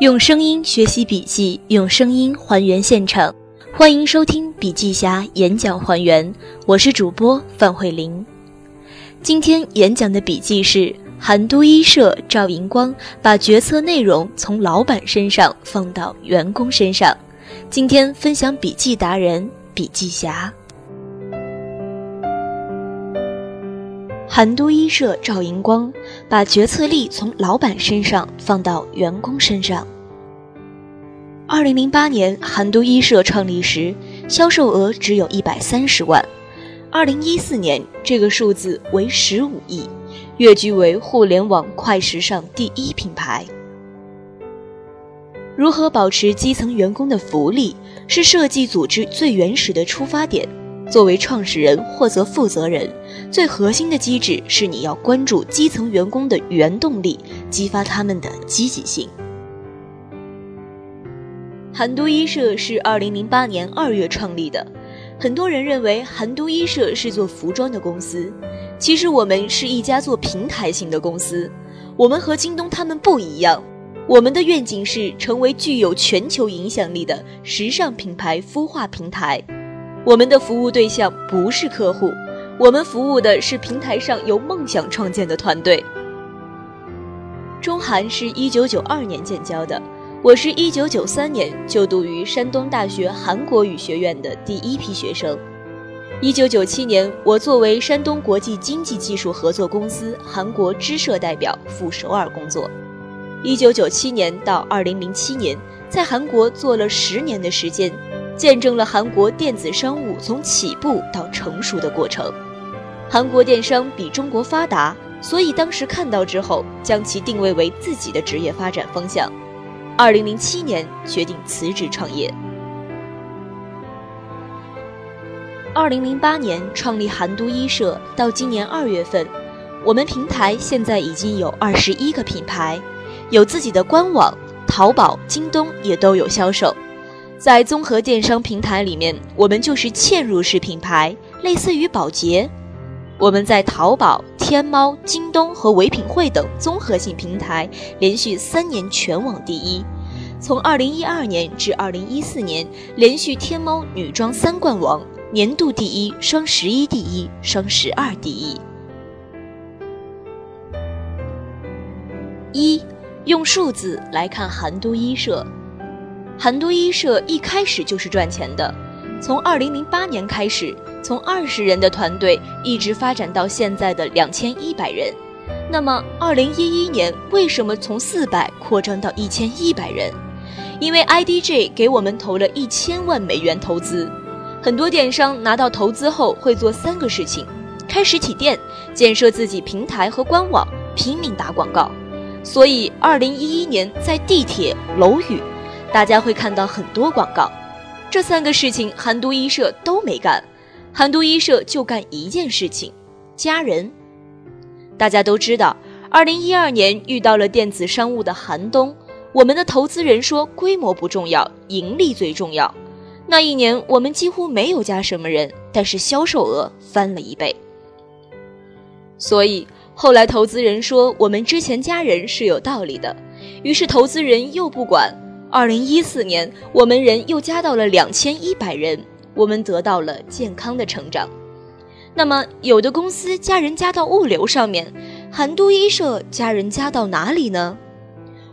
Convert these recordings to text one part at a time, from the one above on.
用声音学习笔记，用声音还原现场。欢迎收听笔记侠演讲还原，我是主播范慧玲。今天演讲的笔记是韩都衣舍赵银光把决策内容从老板身上放到员工身上。今天分享笔记达人笔记侠。韩都衣舍赵银光把决策力从老板身上放到员工身上。二零零八年，韩都衣舍创立时，销售额只有一百三十万。二零一四年，这个数字为十五亿，跃居为互联网快时尚第一品牌。如何保持基层员工的福利，是设计组织最原始的出发点。作为创始人或者负责人，最核心的机制是你要关注基层员工的原动力，激发他们的积极性。韩都衣舍是二零零八年二月创立的，很多人认为韩都衣舍是做服装的公司，其实我们是一家做平台型的公司。我们和京东他们不一样，我们的愿景是成为具有全球影响力的时尚品牌孵化平台。我们的服务对象不是客户，我们服务的是平台上由梦想创建的团队。中韩是一九九二年建交的，我是一九九三年就读于山东大学韩国语学院的第一批学生。一九九七年，我作为山东国际经济技术合作公司韩国支社代表赴首尔工作。一九九七年到二零零七年，在韩国做了十年的时间。见证了韩国电子商务从起步到成熟的过程。韩国电商比中国发达，所以当时看到之后，将其定位为自己的职业发展方向。二零零七年决定辞职创业。二零零八年创立韩都衣舍，到今年二月份，我们平台现在已经有二十一个品牌，有自己的官网，淘宝、京东也都有销售。在综合电商平台里面，我们就是嵌入式品牌，类似于宝洁。我们在淘宝、天猫、京东和唯品会等综合性平台连续三年全网第一。从二零一二年至二零一四年，连续天猫女装三冠王，年度第一、双十一第一、双十二第一。一，用数字来看韩都衣舍。韩都衣舍一开始就是赚钱的，从二零零八年开始，从二十人的团队一直发展到现在的两千一百人。那么，二零一一年为什么从四百扩张到一千一百人？因为 IDJ 给我们投了一千万美元投资。很多电商拿到投资后会做三个事情：开实体店、建设自己平台和官网、拼命打广告。所以，二零一一年在地铁、楼宇。大家会看到很多广告，这三个事情韩都衣舍都没干，韩都衣舍就干一件事情，加人。大家都知道，二零一二年遇到了电子商务的寒冬，我们的投资人说规模不重要，盈利最重要。那一年我们几乎没有加什么人，但是销售额翻了一倍。所以后来投资人说我们之前加人是有道理的，于是投资人又不管。二零一四年，我们人又加到了两千一百人，我们得到了健康的成长。那么，有的公司加人加到物流上面，韩都衣舍加人加到哪里呢？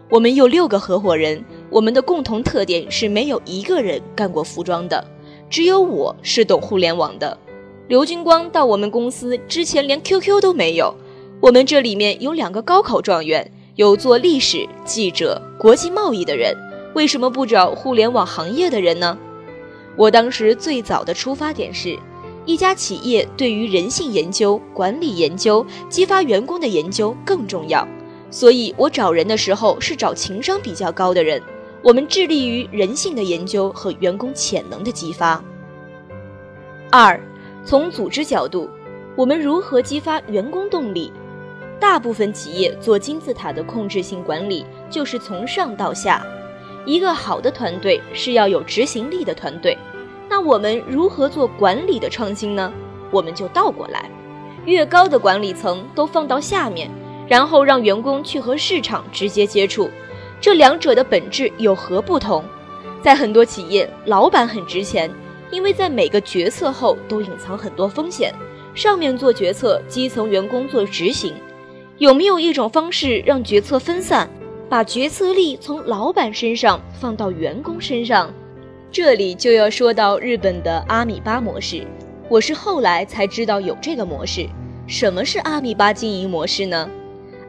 我们有六个合伙人，我们的共同特点是没有一个人干过服装的，只有我是懂互联网的。刘军光到我们公司之前连 QQ 都没有。我们这里面有两个高考状元，有做历史、记者、国际贸易的人。为什么不找互联网行业的人呢？我当时最早的出发点是，一家企业对于人性研究、管理研究、激发员工的研究更重要，所以我找人的时候是找情商比较高的人。我们致力于人性的研究和员工潜能的激发。二，从组织角度，我们如何激发员工动力？大部分企业做金字塔的控制性管理，就是从上到下。一个好的团队是要有执行力的团队，那我们如何做管理的创新呢？我们就倒过来，越高的管理层都放到下面，然后让员工去和市场直接接触，这两者的本质有何不同？在很多企业，老板很值钱，因为在每个决策后都隐藏很多风险。上面做决策，基层员工做执行。有没有一种方式让决策分散，把决策力从老板身上放到员工身上？这里就要说到日本的阿米巴模式。我是后来才知道有这个模式。什么是阿米巴经营模式呢？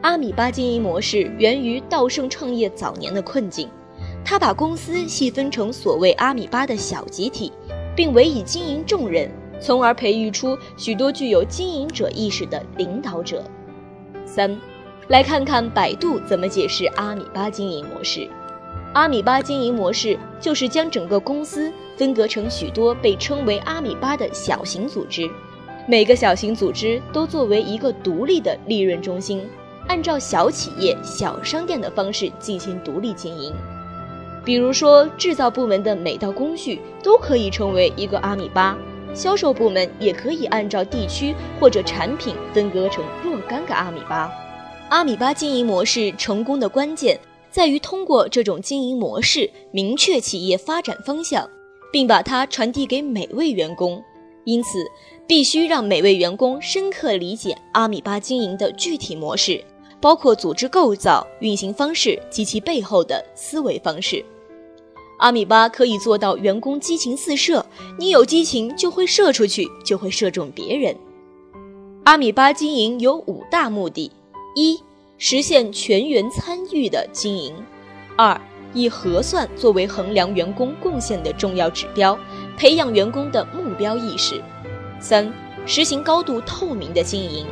阿米巴经营模式源于稻盛创业早年的困境，他把公司细分成所谓阿米巴的小集体，并委以经营重任，从而培育出许多具有经营者意识的领导者。三，来看看百度怎么解释阿米巴经营模式。阿米巴经营模式就是将整个公司分割成许多被称为阿米巴的小型组织。每个小型组织都作为一个独立的利润中心，按照小企业、小商店的方式进行独立经营。比如说，制造部门的每道工序都可以成为一个阿米巴，销售部门也可以按照地区或者产品分割成若干个阿米巴。阿米巴经营模式成功的关键在于通过这种经营模式明确企业发展方向，并把它传递给每位员工。因此。必须让每位员工深刻理解阿米巴经营的具体模式，包括组织构造、运行方式及其背后的思维方式。阿米巴可以做到员工激情四射，你有激情就会射出去，就会射中别人。阿米巴经营有五大目的：一、实现全员参与的经营；二、以核算作为衡量员工贡献的重要指标，培养员工的目标意识。三、实行高度透明的经营；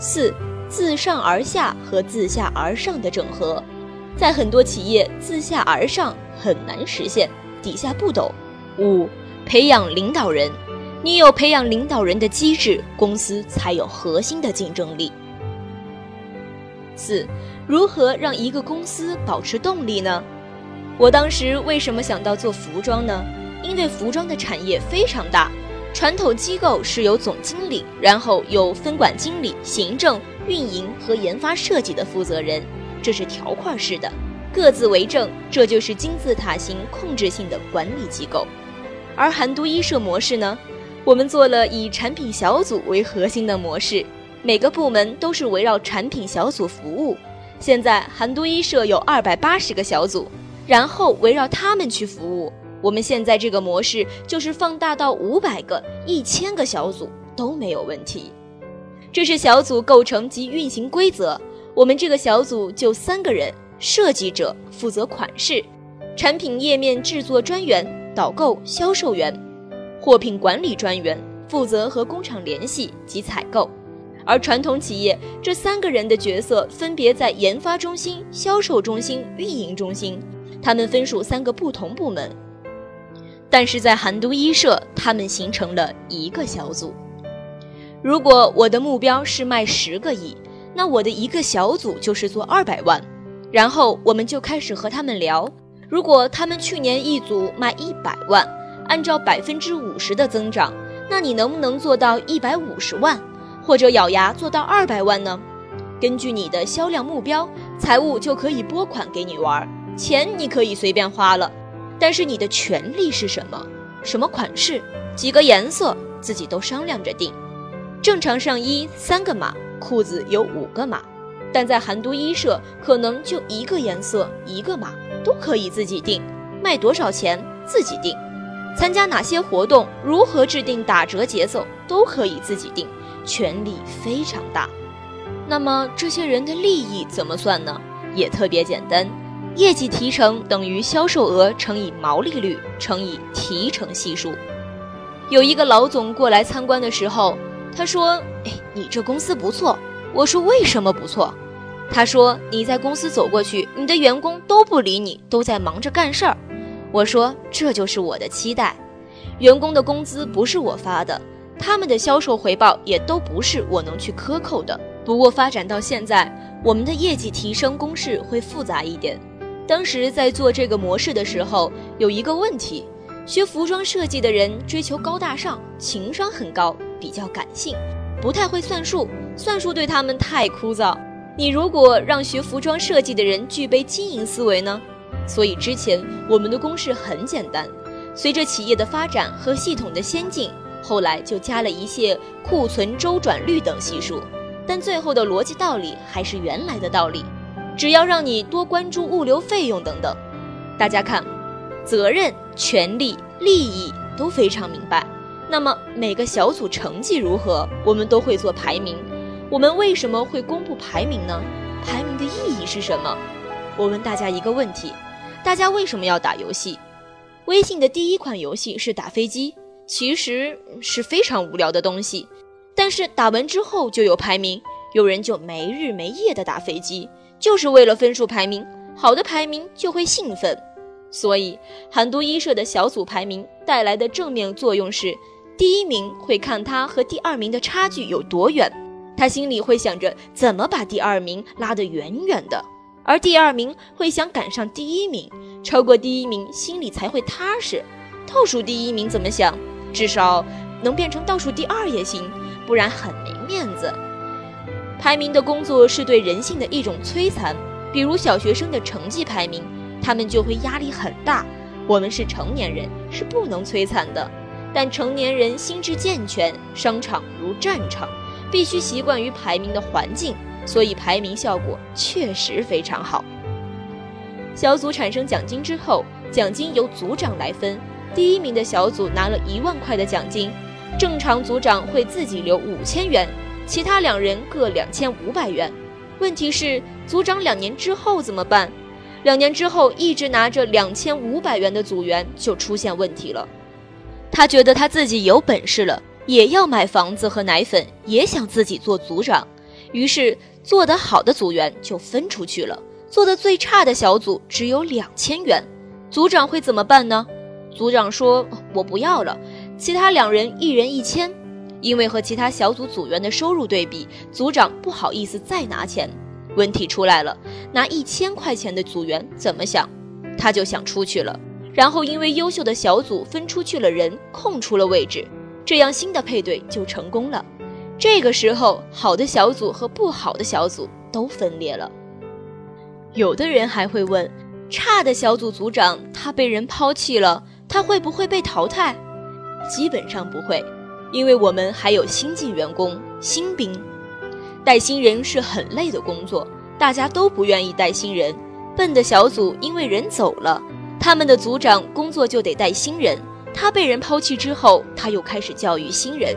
四、自上而下和自下而上的整合，在很多企业自下而上很难实现，底下不懂。五、培养领导人，你有培养领导人的机制，公司才有核心的竞争力。四、如何让一个公司保持动力呢？我当时为什么想到做服装呢？因为服装的产业非常大。传统机构是由总经理，然后有分管经理、行政、运营和研发设计的负责人，这是条块式的，各自为政，这就是金字塔型控制性的管理机构。而韩都衣舍模式呢，我们做了以产品小组为核心的模式，每个部门都是围绕产品小组服务。现在韩都衣舍有二百八十个小组，然后围绕他们去服务。我们现在这个模式就是放大到五百个、一千个小组都没有问题。这是小组构成及运行规则。我们这个小组就三个人：设计者负责款式，产品页面制作专员、导购、销售员，货品管理专员负责和工厂联系及采购。而传统企业这三个人的角色分别在研发中心、销售中心、运营中心，他们分属三个不同部门。但是在韩都衣舍，他们形成了一个小组。如果我的目标是卖十个亿，那我的一个小组就是做二百万。然后我们就开始和他们聊，如果他们去年一组卖一百万，按照百分之五十的增长，那你能不能做到一百五十万，或者咬牙做到二百万呢？根据你的销量目标，财务就可以拨款给你玩，钱你可以随便花了。但是你的权利是什么？什么款式？几个颜色？自己都商量着定。正常上衣三个码，裤子有五个码，但在韩都衣舍可能就一个颜色一个码，都可以自己定。卖多少钱自己定，参加哪些活动，如何制定打折节奏，都可以自己定，权力非常大。那么这些人的利益怎么算呢？也特别简单。业绩提成等于销售额乘以毛利率乘以提成系数。有一个老总过来参观的时候，他说：“哎，你这公司不错。”我说：“为什么不错？”他说：“你在公司走过去，你的员工都不理你，都在忙着干事儿。”我说：“这就是我的期待。员工的工资不是我发的，他们的销售回报也都不是我能去克扣的。不过发展到现在，我们的业绩提升公式会复杂一点。”当时在做这个模式的时候，有一个问题：学服装设计的人追求高大上，情商很高，比较感性，不太会算数，算数对他们太枯燥。你如果让学服装设计的人具备经营思维呢？所以之前我们的公式很简单，随着企业的发展和系统的先进，后来就加了一些库存周转率等系数，但最后的逻辑道理还是原来的道理，只要让你多关注物流费用等等。大家看，责任、权利、利益都非常明白。那么每个小组成绩如何，我们都会做排名。我们为什么会公布排名呢？排名的意义是什么？我问大家一个问题。大家为什么要打游戏？微信的第一款游戏是打飞机，其实是非常无聊的东西。但是打完之后就有排名，有人就没日没夜的打飞机，就是为了分数排名。好的排名就会兴奋，所以韩都衣舍的小组排名带来的正面作用是：第一名会看他和第二名的差距有多远，他心里会想着怎么把第二名拉得远远的。而第二名会想赶上第一名，超过第一名，心里才会踏实。倒数第一名怎么想？至少能变成倒数第二也行，不然很没面子。排名的工作是对人性的一种摧残，比如小学生的成绩排名，他们就会压力很大。我们是成年人，是不能摧残的。但成年人心智健全，商场如战场，必须习惯于排名的环境。所以排名效果确实非常好。小组产生奖金之后，奖金由组长来分。第一名的小组拿了一万块的奖金，正常组长会自己留五千元，其他两人各两千五百元。问题是，组长两年之后怎么办？两年之后一直拿着两千五百元的组员就出现问题了。他觉得他自己有本事了，也要买房子和奶粉，也想自己做组长，于是。做得好的组员就分出去了，做得最差的小组只有两千元，组长会怎么办呢？组长说：“我不要了。”其他两人一人一千，因为和其他小组组员的收入对比，组长不好意思再拿钱。问题出来了，拿一千块钱的组员怎么想？他就想出去了，然后因为优秀的小组分出去了人，空出了位置，这样新的配对就成功了。这个时候，好的小组和不好的小组都分裂了。有的人还会问：差的小组组长他被人抛弃了，他会不会被淘汰？基本上不会，因为我们还有新进员工、新兵。带新人是很累的工作，大家都不愿意带新人。笨的小组因为人走了，他们的组长工作就得带新人。他被人抛弃之后，他又开始教育新人。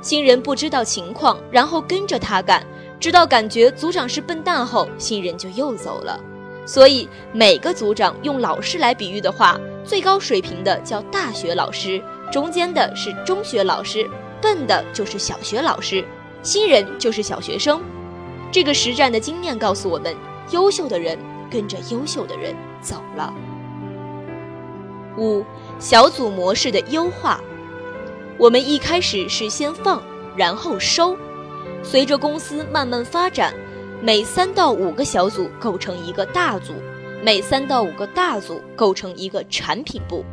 新人不知道情况，然后跟着他干，直到感觉组长是笨蛋后，新人就又走了。所以每个组长用老师来比喻的话，最高水平的叫大学老师，中间的是中学老师，笨的就是小学老师，新人就是小学生。这个实战的经验告诉我们，优秀的人跟着优秀的人走了。五小组模式的优化。我们一开始是先放，然后收，随着公司慢慢发展，每三到五个小组构成一个大组，每三到五个大组构成一个产品部，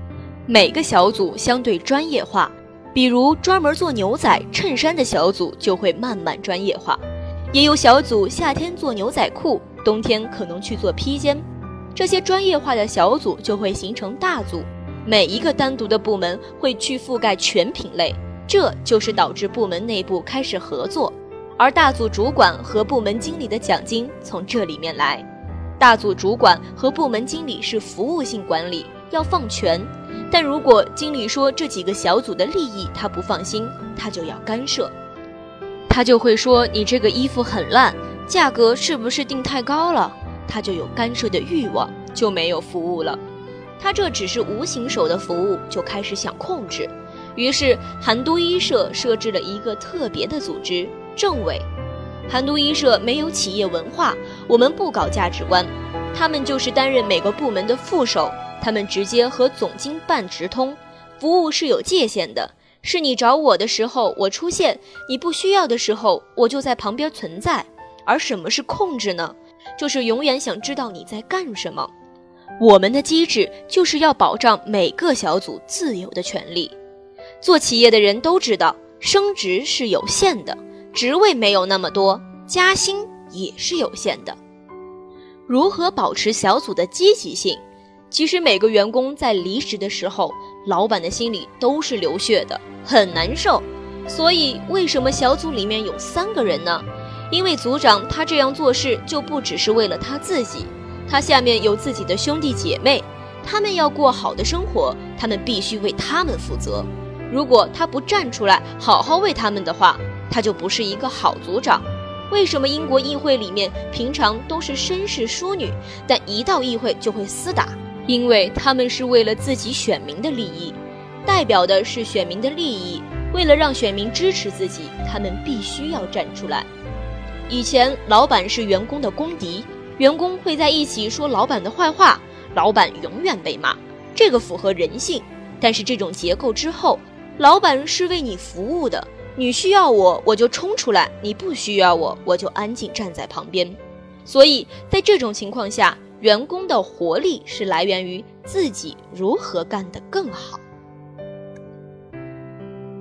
每个小组相对专业化。比如专门做牛仔衬衫的小组就会慢慢专业化，也有小组夏天做牛仔裤，冬天可能去做披肩，这些专业化的小组就会形成大组。每一个单独的部门会去覆盖全品类，这就是导致部门内部开始合作，而大组主管和部门经理的奖金从这里面来。大组主管和部门经理是服务性管理，要放权，但如果经理说这几个小组的利益他不放心，他就要干涉，他就会说你这个衣服很烂，价格是不是定太高了？他就有干涉的欲望，就没有服务了。他这只是无形手的服务，就开始想控制。于是韩都衣舍设置了一个特别的组织——政委。韩都衣舍没有企业文化，我们不搞价值观，他们就是担任每个部门的副手，他们直接和总经办直通，服务是有界限的，是你找我的时候我出现，你不需要的时候我就在旁边存在。而什么是控制呢？就是永远想知道你在干什么。我们的机制就是要保障每个小组自由的权利。做企业的人都知道，升职是有限的，职位没有那么多，加薪也是有限的。如何保持小组的积极性？其实每个员工在离职的时候，老板的心里都是流血的，很难受。所以为什么小组里面有三个人呢？因为组长他这样做事就不只是为了他自己，他下面有自己的兄弟姐妹，他们要过好的生活，他们必须为他们负责。如果他不站出来好好为他们的话，他就不是一个好组长。为什么英国议会里面平常都是绅士淑女，但一到议会就会厮打？因为他们是为了自己选民的利益，代表的是选民的利益。为了让选民支持自己，他们必须要站出来。以前老板是员工的公敌，员工会在一起说老板的坏话，老板永远被骂，这个符合人性。但是这种结构之后，老板是为你服务的，你需要我我就冲出来，你不需要我我就安静站在旁边。所以在这种情况下。员工的活力是来源于自己如何干得更好。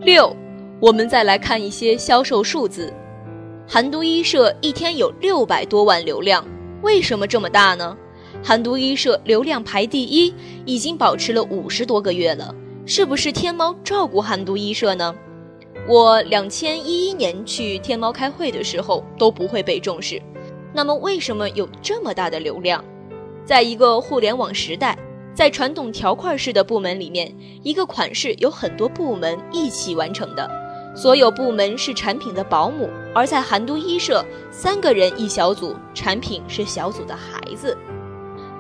六，我们再来看一些销售数字。韩都衣舍一天有六百多万流量，为什么这么大呢？韩都衣舍流量排第一，已经保持了五十多个月了。是不是天猫照顾韩都衣舍呢？我两千一一年去天猫开会的时候都不会被重视，那么为什么有这么大的流量？在一个互联网时代，在传统条块式的部门里面，一个款式有很多部门一起完成的，所有部门是产品的保姆。而在韩都衣舍，三个人一小组，产品是小组的孩子。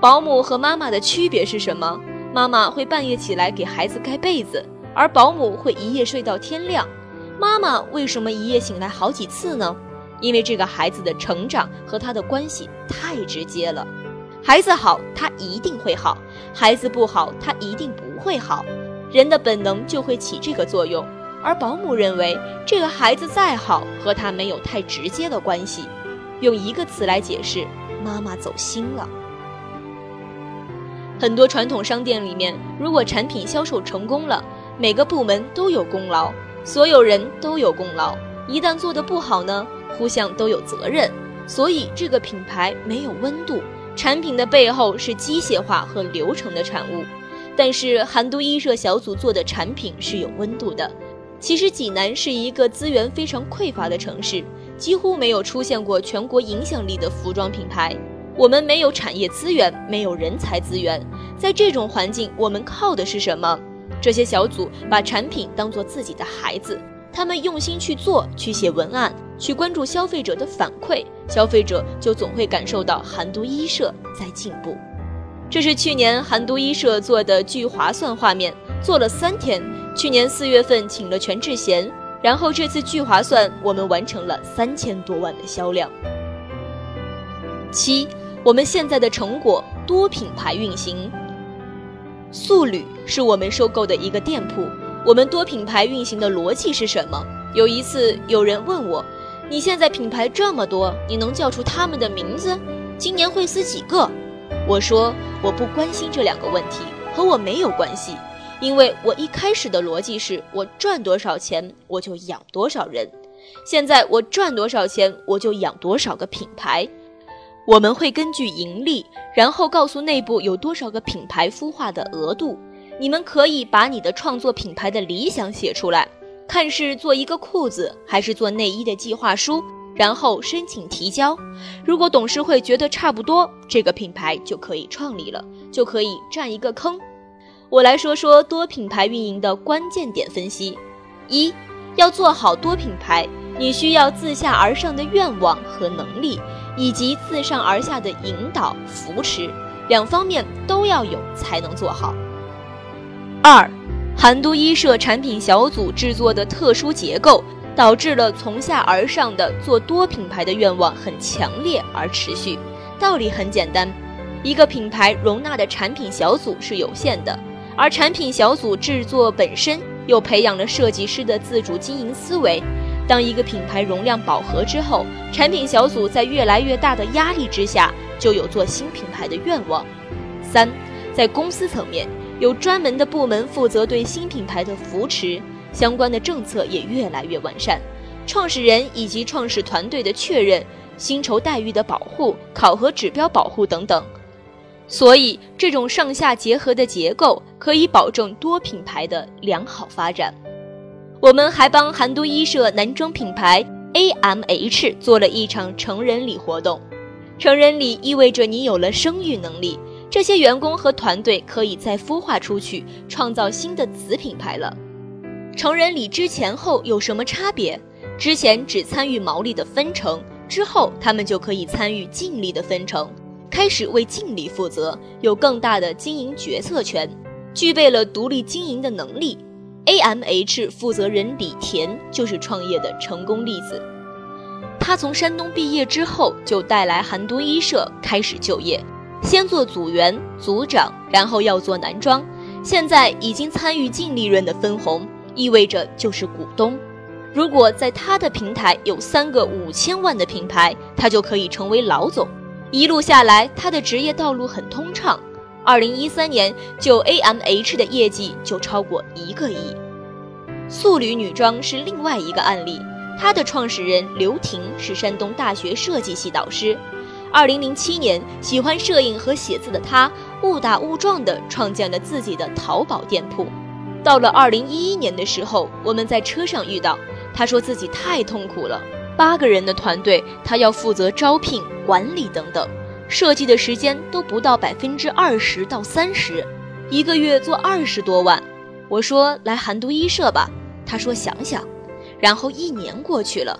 保姆和妈妈的区别是什么？妈妈会半夜起来给孩子盖被子，而保姆会一夜睡到天亮。妈妈为什么一夜醒来好几次呢？因为这个孩子的成长和他的关系太直接了。孩子好，他一定会好；孩子不好，他一定不会好。人的本能就会起这个作用，而保姆认为，这个孩子再好，和他没有太直接的关系。用一个词来解释：妈妈走心了。很多传统商店里面，如果产品销售成功了，每个部门都有功劳，所有人都有功劳。一旦做得不好呢，互相都有责任，所以这个品牌没有温度。产品的背后是机械化和流程的产物，但是韩都衣舍小组做的产品是有温度的。其实济南是一个资源非常匮乏的城市，几乎没有出现过全国影响力的服装品牌。我们没有产业资源，没有人才资源，在这种环境，我们靠的是什么？这些小组把产品当做自己的孩子，他们用心去做，去写文案。去关注消费者的反馈，消费者就总会感受到韩都衣舍在进步。这是去年韩都衣舍做的聚划算画面，做了三天。去年四月份请了全智贤，然后这次聚划算我们完成了三千多万的销量。七，我们现在的成果多品牌运行。素履是我们收购的一个店铺，我们多品牌运行的逻辑是什么？有一次有人问我。你现在品牌这么多，你能叫出他们的名字？今年会死几个？我说我不关心这两个问题，和我没有关系，因为我一开始的逻辑是我赚多少钱我就养多少人，现在我赚多少钱我就养多少个品牌。我们会根据盈利，然后告诉内部有多少个品牌孵化的额度。你们可以把你的创作品牌的理想写出来。看是做一个裤子还是做内衣的计划书，然后申请提交。如果董事会觉得差不多，这个品牌就可以创立了，就可以占一个坑。我来说说多品牌运营的关键点分析：一，要做好多品牌，你需要自下而上的愿望和能力，以及自上而下的引导扶持，两方面都要有才能做好。二。韩都衣舍产品小组制作的特殊结构，导致了从下而上的做多品牌的愿望很强烈而持续。道理很简单，一个品牌容纳的产品小组是有限的，而产品小组制作本身又培养了设计师的自主经营思维。当一个品牌容量饱和之后，产品小组在越来越大的压力之下，就有做新品牌的愿望。三，在公司层面。有专门的部门负责对新品牌的扶持，相关的政策也越来越完善。创始人以及创始团队的确认，薪酬待遇的保护、考核指标保护等等。所以，这种上下结合的结构可以保证多品牌的良好发展。我们还帮韩都衣舍男装品牌 AMH 做了一场成人礼活动。成人礼意味着你有了生育能力，这些员工和团队可以再孵化出去，创造新的子品牌了。成人礼之前后有什么差别？之前只参与毛利的分成，之后他们就可以参与净利的分成，开始为净利负责，有更大的经营决策权，具备了独立经营的能力。AMH 负责人李田就是创业的成功例子。他从山东毕业之后，就带来韩都衣舍开始就业，先做组员、组长，然后要做男装，现在已经参与净利润的分红，意味着就是股东。如果在他的平台有三个五千万的品牌，他就可以成为老总。一路下来，他的职业道路很通畅。二零一三年，就 AMH 的业绩就超过一个亿。素履女装是另外一个案例。它的创始人刘婷是山东大学设计系导师。二零零七年，喜欢摄影和写字的她误打误撞地创建了自己的淘宝店铺。到了二零一一年的时候，我们在车上遇到，他说自己太痛苦了，八个人的团队，他要负责招聘、管理等等，设计的时间都不到百分之二十到三十，一个月做二十多万。我说来韩都衣舍吧，他说想想。然后一年过去了，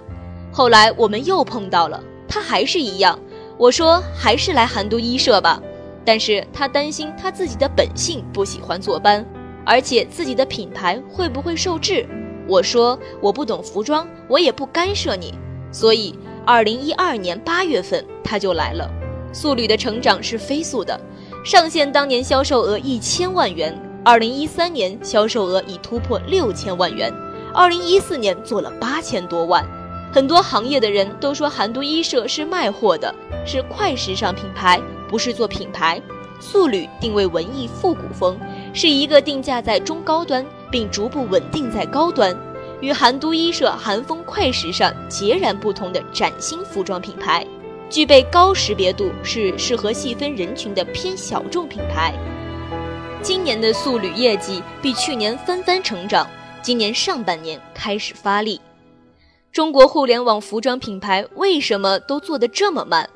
后来我们又碰到了，他还是一样。我说还是来韩都衣舍吧，但是他担心他自己的本性不喜欢坐班，而且自己的品牌会不会受制。我说我不懂服装，我也不干涉你。所以二零一二年八月份他就来了。素履的成长是飞速的，上线当年销售额一千万元，二零一三年销售额已突破六千万元。二零一四年做了八千多万，很多行业的人都说韩都衣舍是卖货的，是快时尚品牌，不是做品牌。素履定位文艺复古风，是一个定价在中高端并逐步稳定在高端，与韩都衣舍韩风快时尚截然不同的崭新服装品牌，具备高识别度，是适合细分人群的偏小众品牌。今年的速旅业绩比去年纷纷成长。今年上半年开始发力，中国互联网服装品牌为什么都做得这么慢？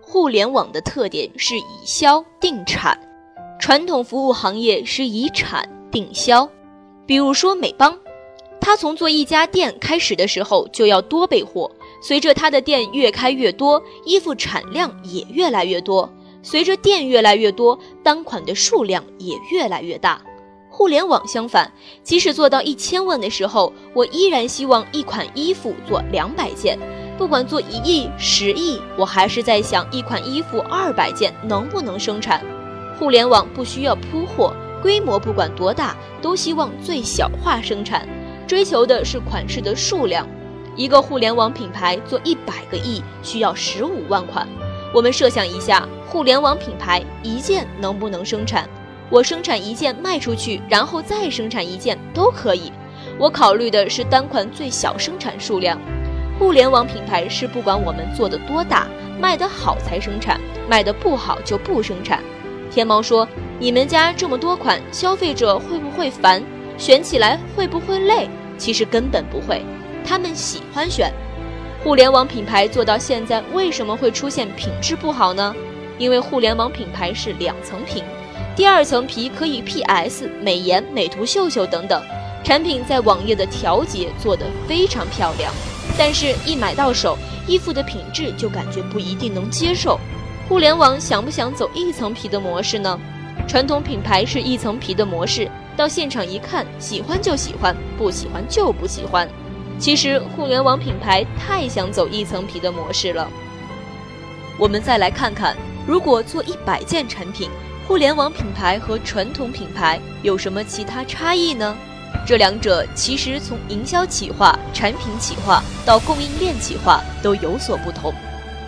互联网的特点是以销定产，传统服务行业是以产定销。比如说美邦，它从做一家店开始的时候就要多备货，随着他的店越开越多，衣服产量也越来越多，随着店越来越多，单款的数量也越来越大。互联网相反，即使做到一千万的时候，我依然希望一款衣服做两百件。不管做一亿、十亿，我还是在想一款衣服二百件能不能生产。互联网不需要铺货，规模不管多大，都希望最小化生产，追求的是款式的数量。一个互联网品牌做一百个亿需要十五万款。我们设想一下，互联网品牌一件能不能生产？我生产一件卖出去，然后再生产一件都可以。我考虑的是单款最小生产数量。互联网品牌是不管我们做的多大，卖得好才生产，卖得不好就不生产。天猫说：“你们家这么多款，消费者会不会烦？选起来会不会累？”其实根本不会，他们喜欢选。互联网品牌做到现在，为什么会出现品质不好呢？因为互联网品牌是两层皮。第二层皮可以 PS、美颜、美图秀秀等等，产品在网页的调节做得非常漂亮，但是，一买到手，衣服的品质就感觉不一定能接受。互联网想不想走一层皮的模式呢？传统品牌是一层皮的模式，到现场一看，喜欢就喜欢，不喜欢就不喜欢。其实，互联网品牌太想走一层皮的模式了。我们再来看看，如果做一百件产品。互联网品牌和传统品牌有什么其他差异呢？这两者其实从营销企划、产品企划到供应链企划都有所不同。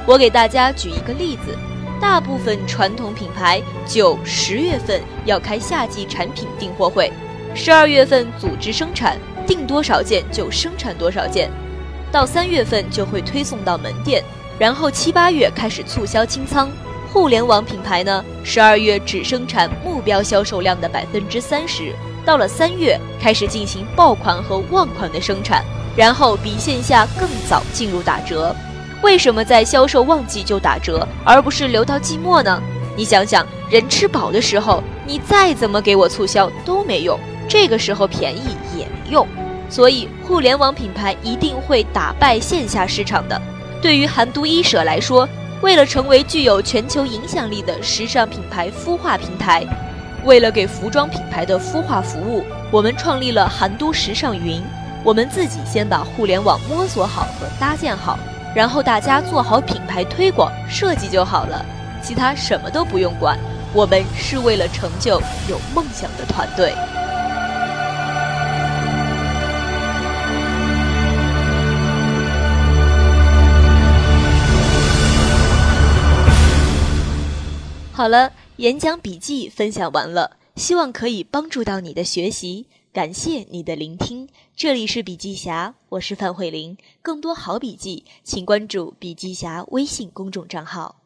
我给大家举一个例子：大部分传统品牌九、十月份要开夏季产品订货会，十二月份组织生产，订多少件就生产多少件，到三月份就会推送到门店。然后七八月开始促销清仓。互联网品牌呢，十二月只生产目标销售量的百分之三十，到了三月开始进行爆款和旺款的生产，然后比线下更早进入打折。为什么在销售旺季就打折，而不是留到季末呢？你想想，人吃饱的时候，你再怎么给我促销都没用，这个时候便宜也没用。所以，互联网品牌一定会打败线下市场的。对于韩都衣舍来说，为了成为具有全球影响力的时尚品牌孵化平台，为了给服装品牌的孵化服务，我们创立了韩都时尚云。我们自己先把互联网摸索好和搭建好，然后大家做好品牌推广设计就好了。其他什么都不用管，我们是为了成就有梦想的团队。好了，演讲笔记分享完了，希望可以帮助到你的学习。感谢你的聆听，这里是笔记侠，我是范慧玲。更多好笔记，请关注笔记侠微信公众账号。